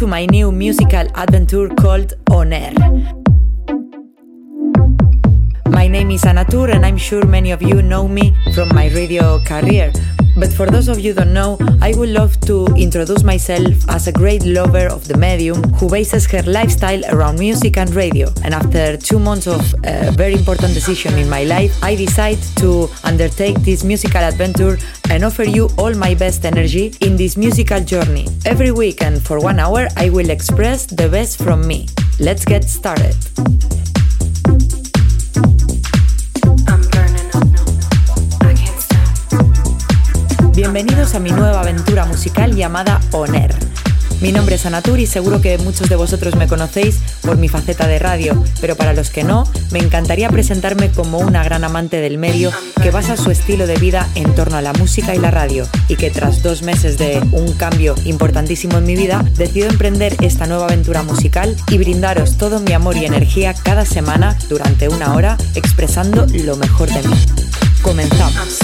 To my new musical adventure called On Air. My name is Anna Tur, and I'm sure many of you know me from my radio career. But for those of you don't know, I would love to introduce myself as a great lover of the medium who bases her lifestyle around music and radio. And after two months of a very important decision in my life, I decide to undertake this musical adventure and offer you all my best energy in this musical journey. Every week and for one hour, I will express the best from me. Let's get started. Bienvenidos a mi nueva aventura musical llamada Oner. Mi nombre es Anatur y seguro que muchos de vosotros me conocéis por mi faceta de radio, pero para los que no, me encantaría presentarme como una gran amante del medio que basa su estilo de vida en torno a la música y la radio y que tras dos meses de un cambio importantísimo en mi vida, decido emprender esta nueva aventura musical y brindaros todo mi amor y energía cada semana durante una hora expresando lo mejor de mí. Comenzamos.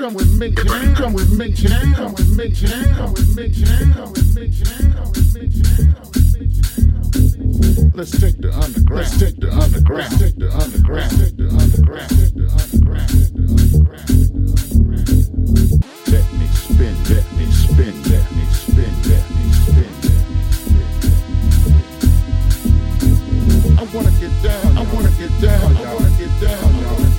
Round, Come with me, come with me, come with me, come with me, come with me, come with me. Let's take the underground. Let's take the underground. Let's take the underground. Let's take the underground. Take the underground. Take the underground. Let me spin, let me spin, let me spin, let me spin, me I wanna get down, I wanna get down, I wanna get down.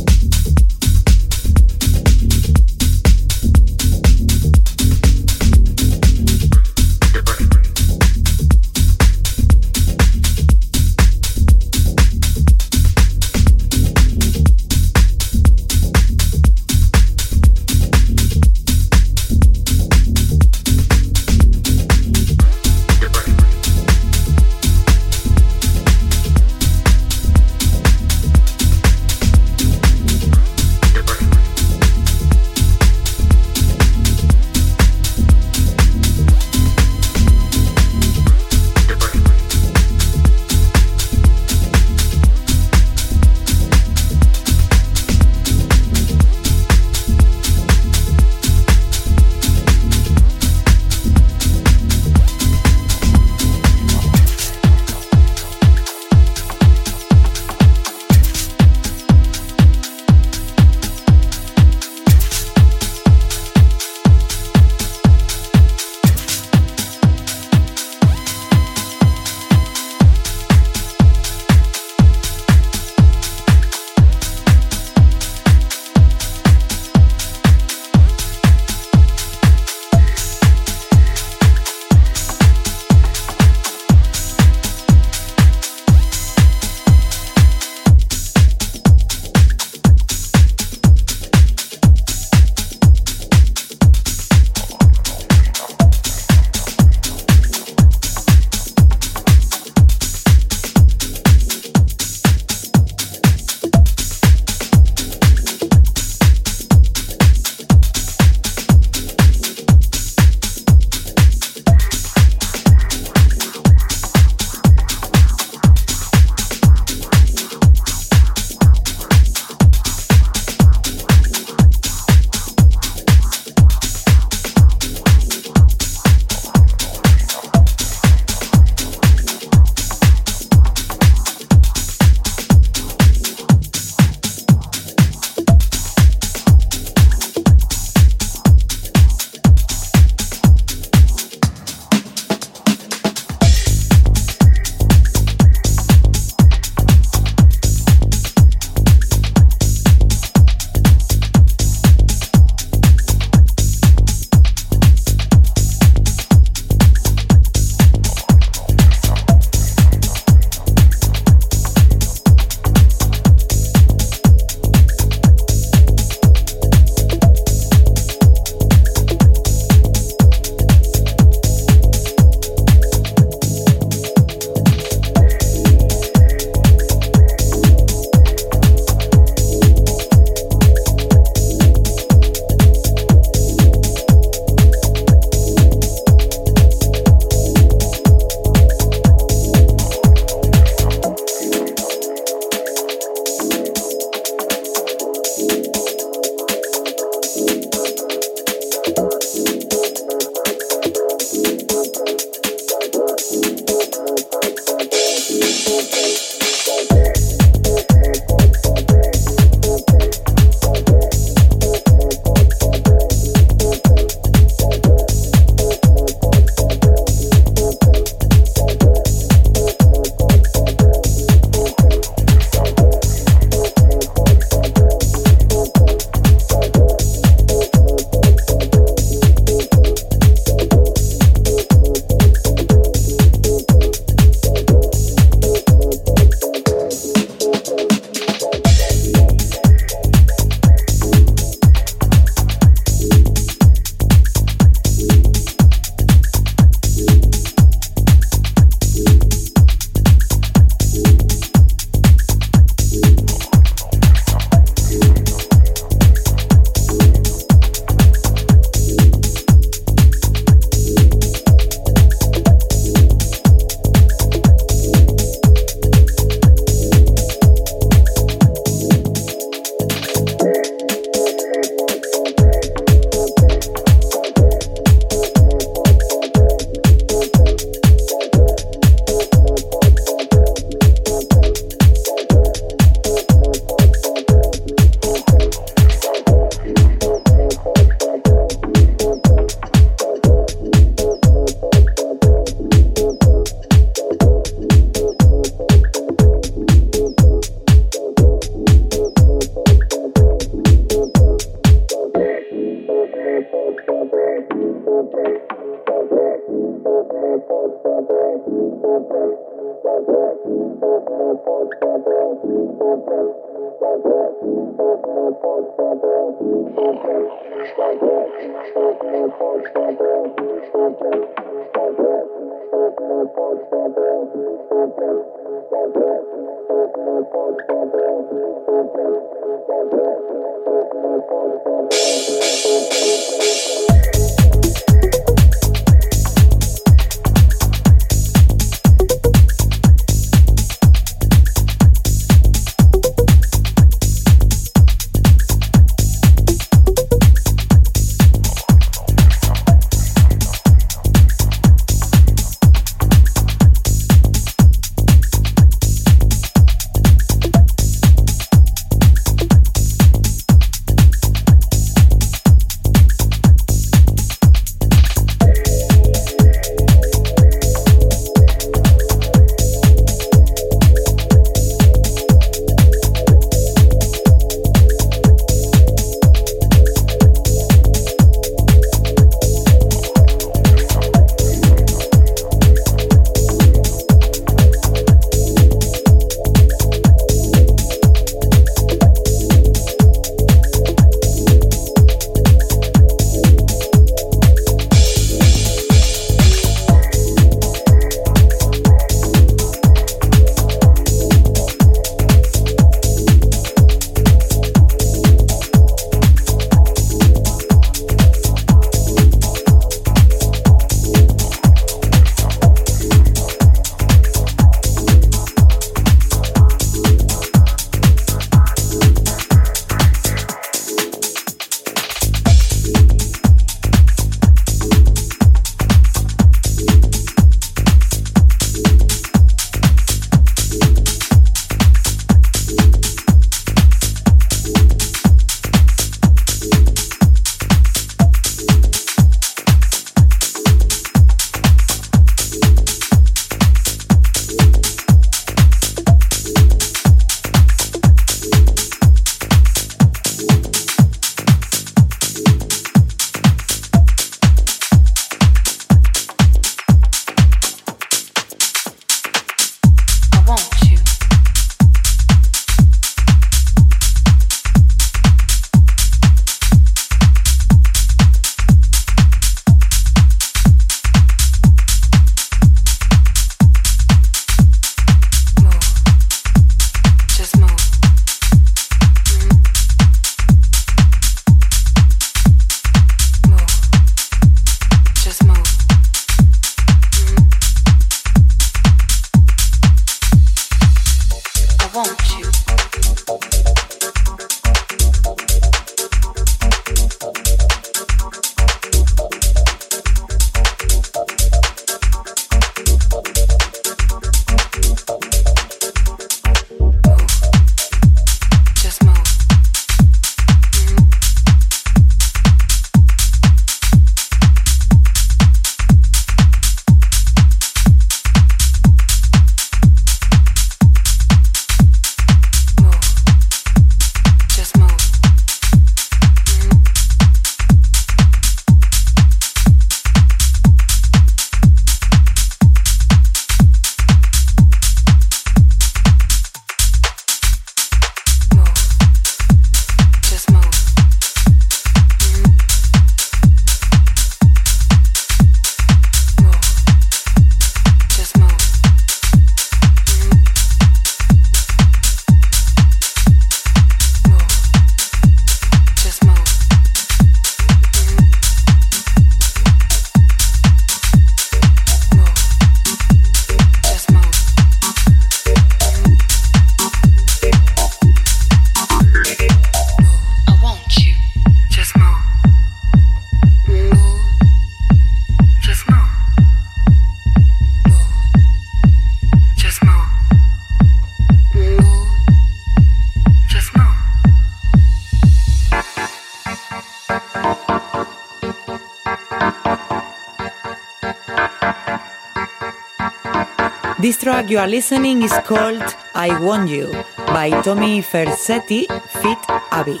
Track you are listening is called I Want You by Tommy Vercetti feat Abby.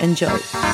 Enjoy.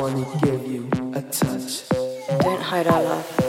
wanna give you a touch. Don't hide our love.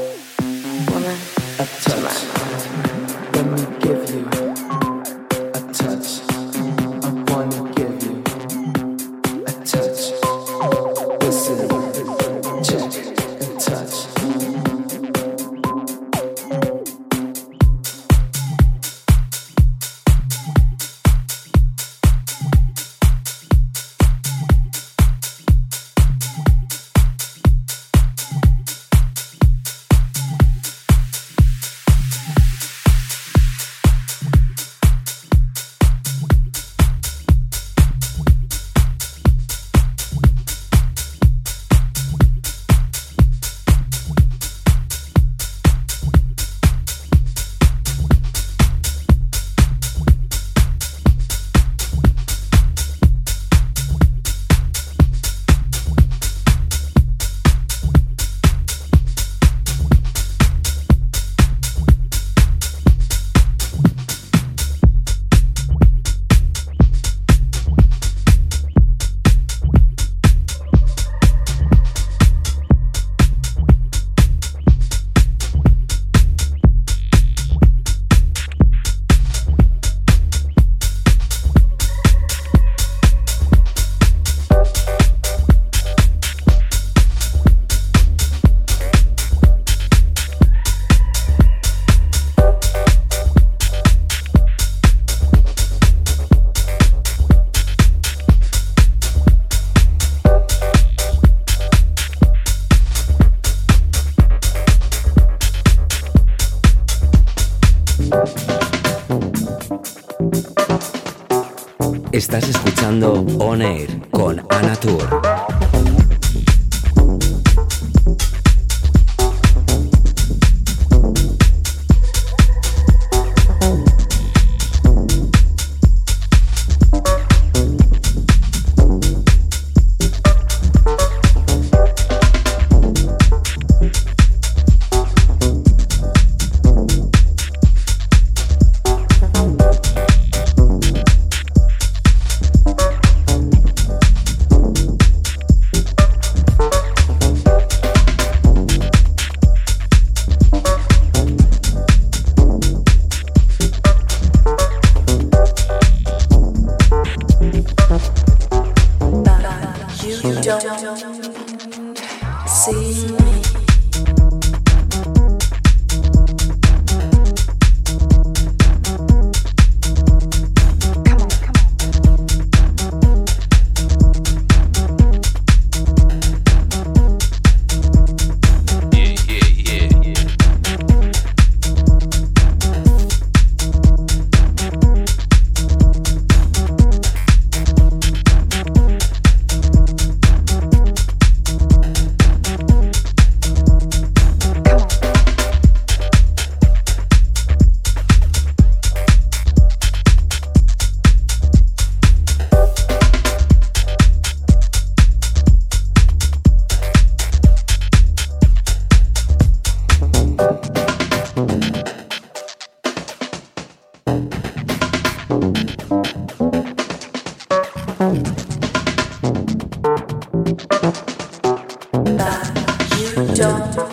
Estás escuchando On Air con Ana Tour. But you don't.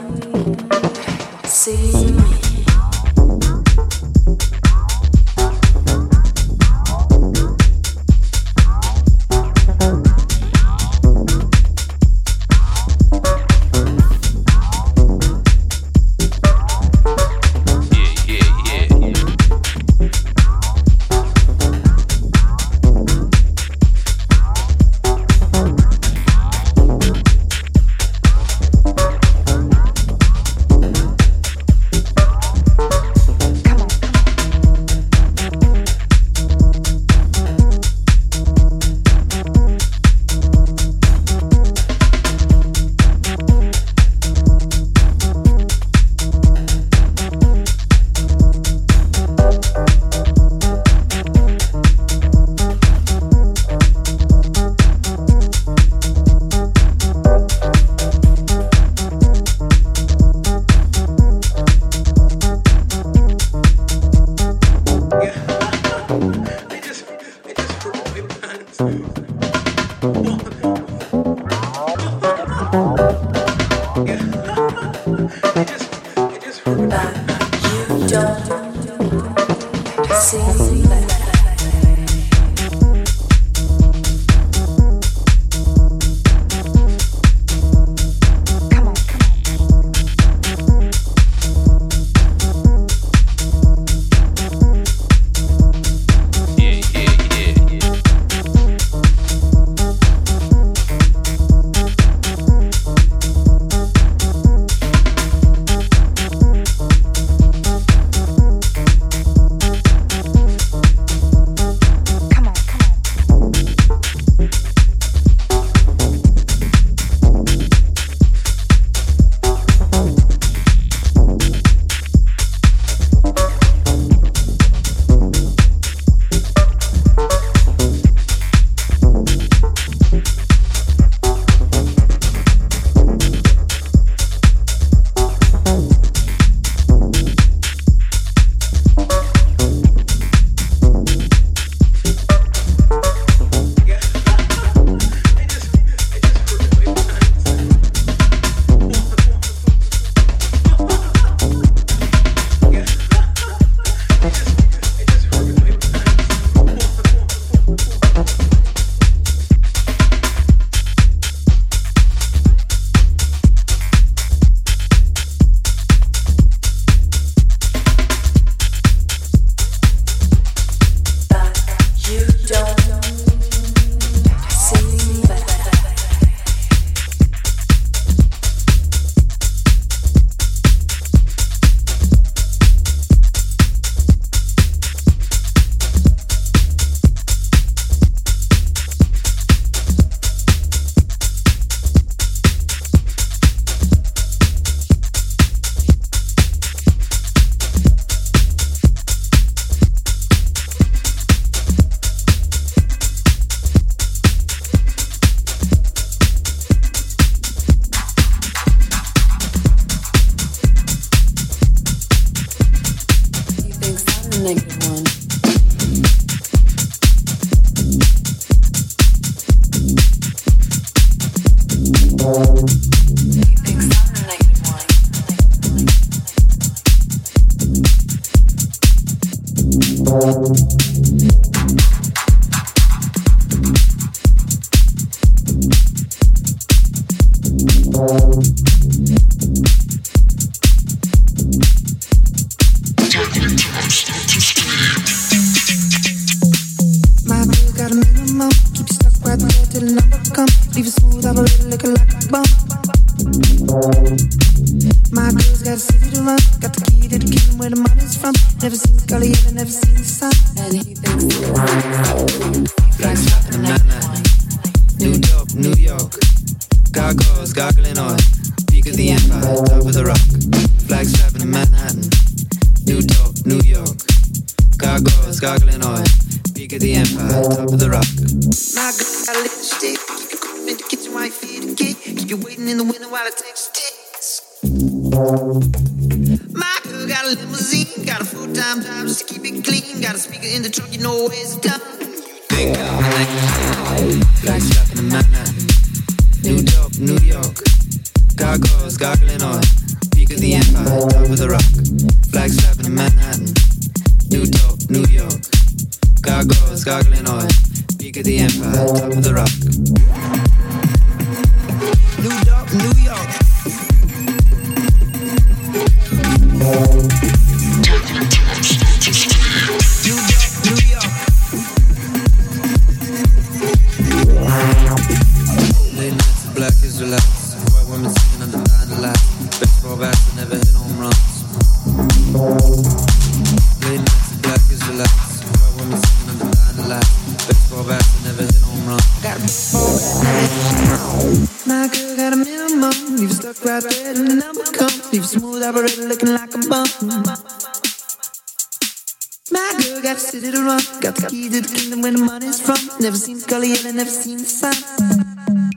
never see it around. Got the key to the kingdom where the money's from. Never seen the and I never seen the sun.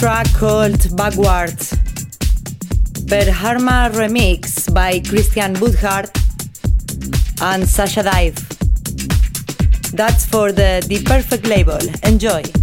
Called Backwards. Per Harma remix by Christian Woodhart and Sasha Dive. That's for the The Perfect label. Enjoy.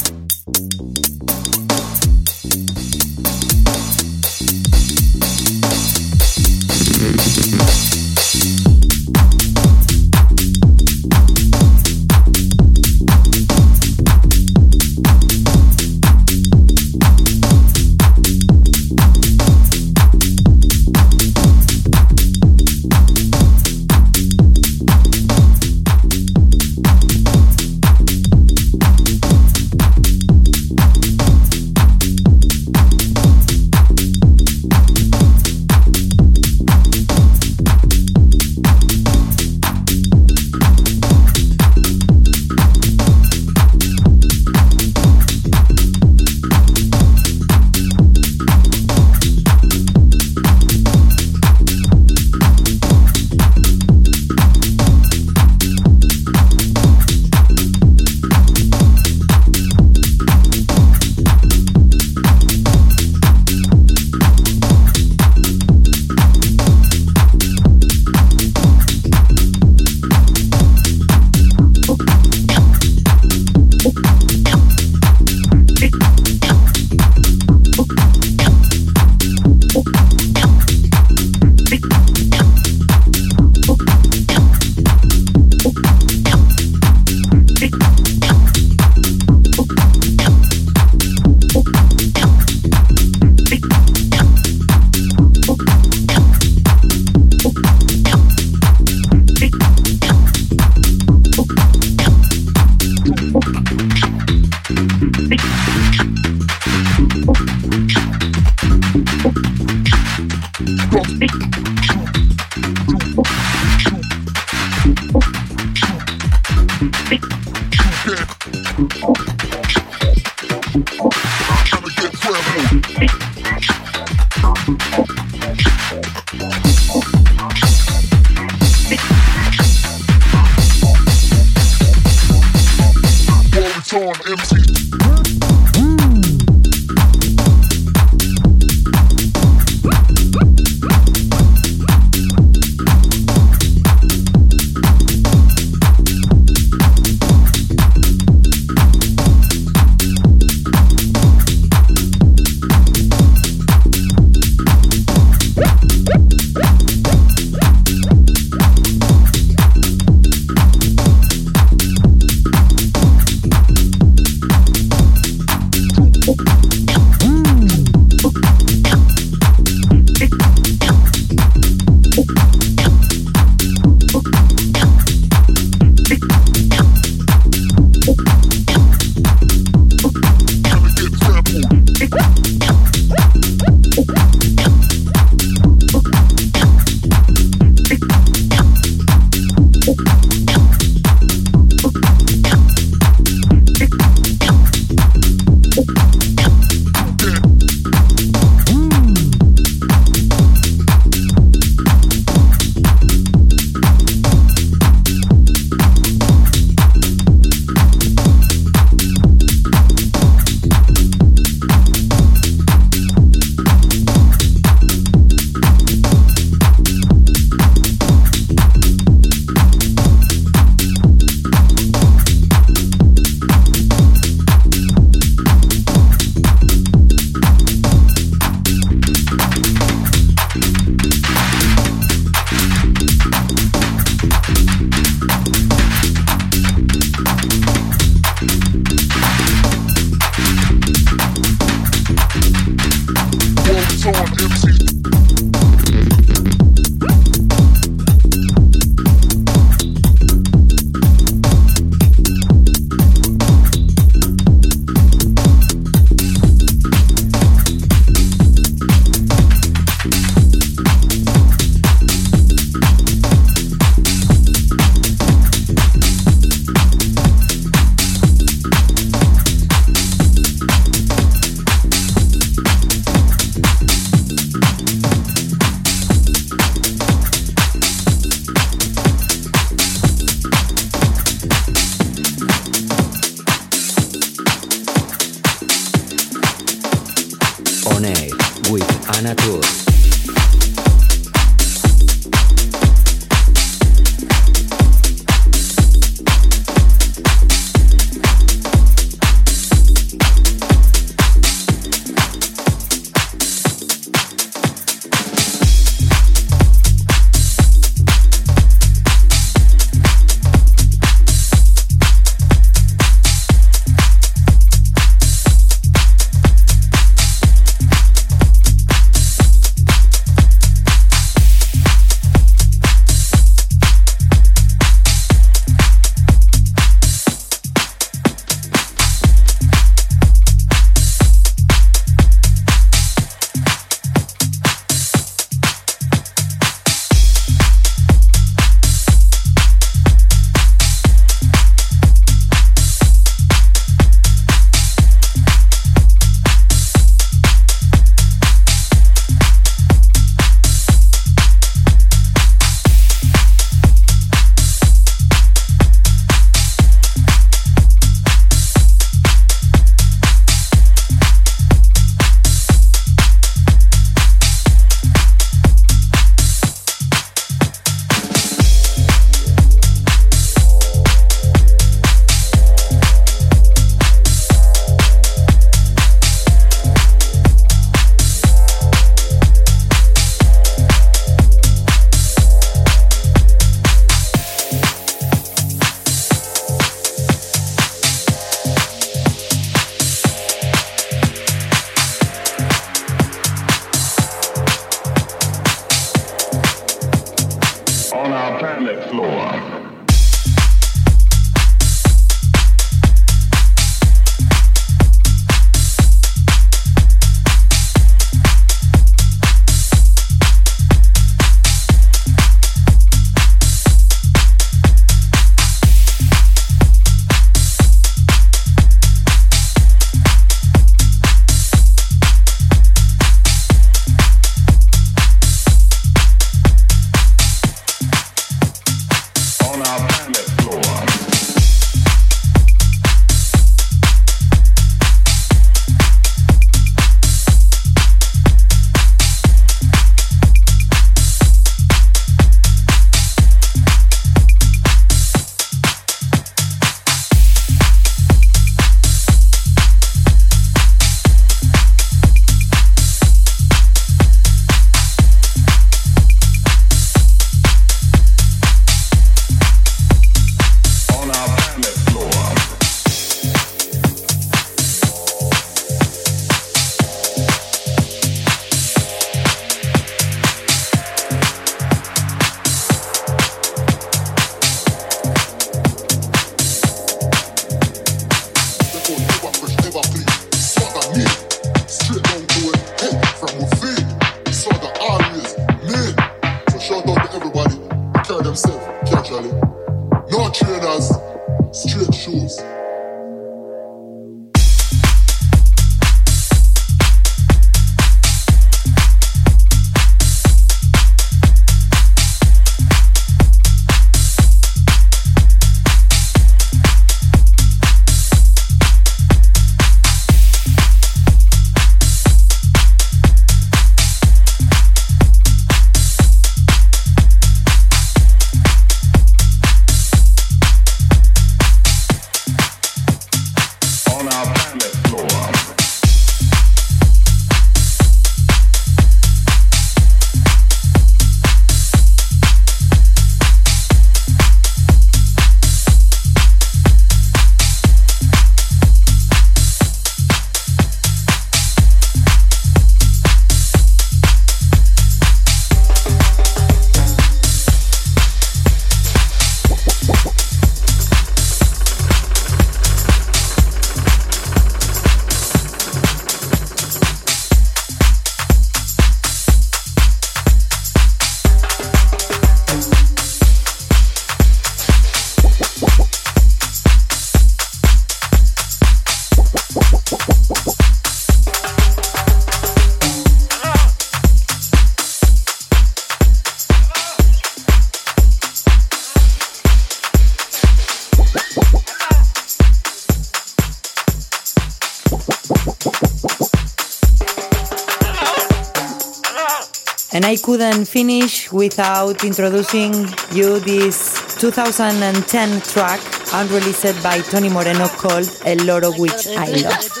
I couldn't finish without introducing you this 2010 track unreleased by Tony Moreno called El Loro, which I love.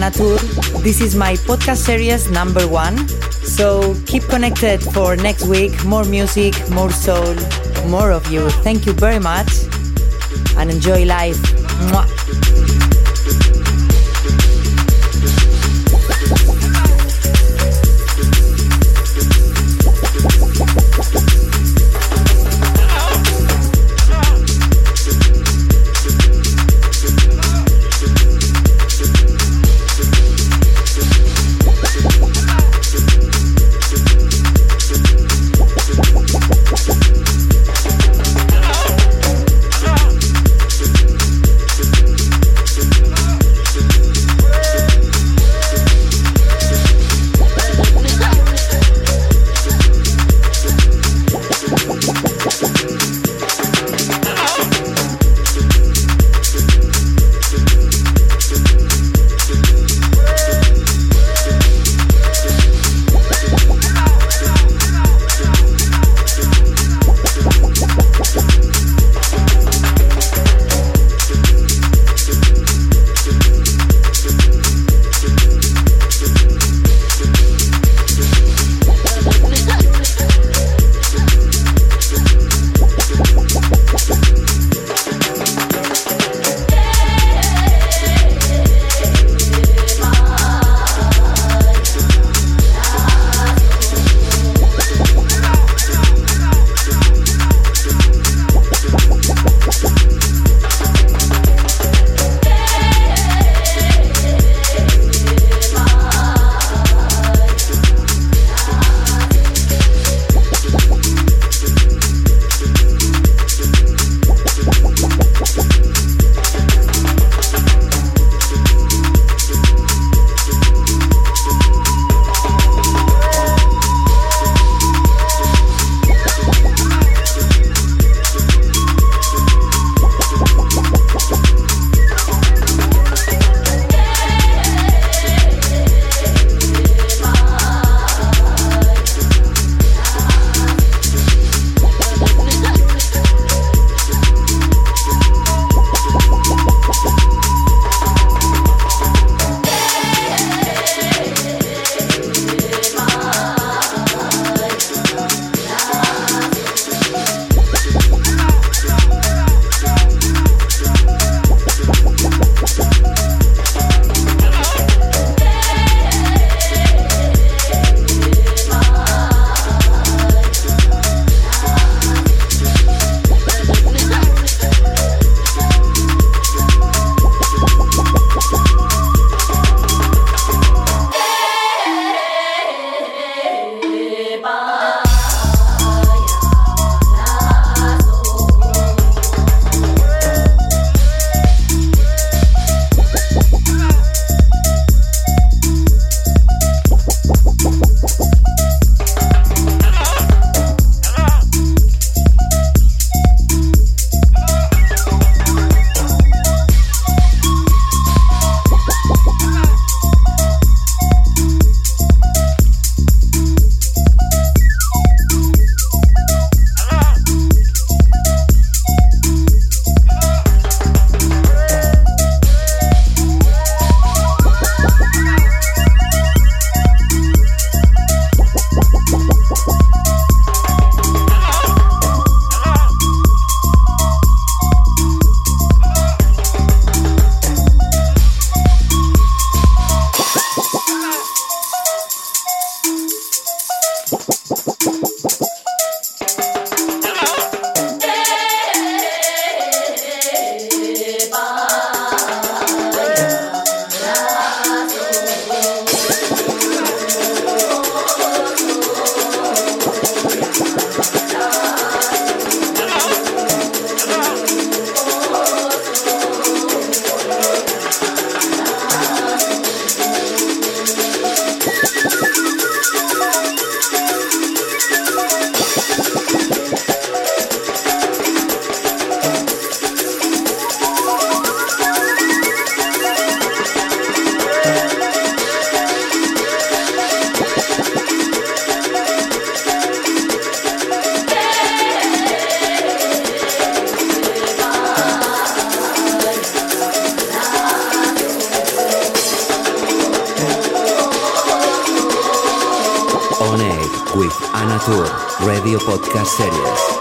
This is my podcast series number one. So keep connected for next week. More music, more soul, more of you. Thank you very much and enjoy life. Mwah. Radio Podcast Series.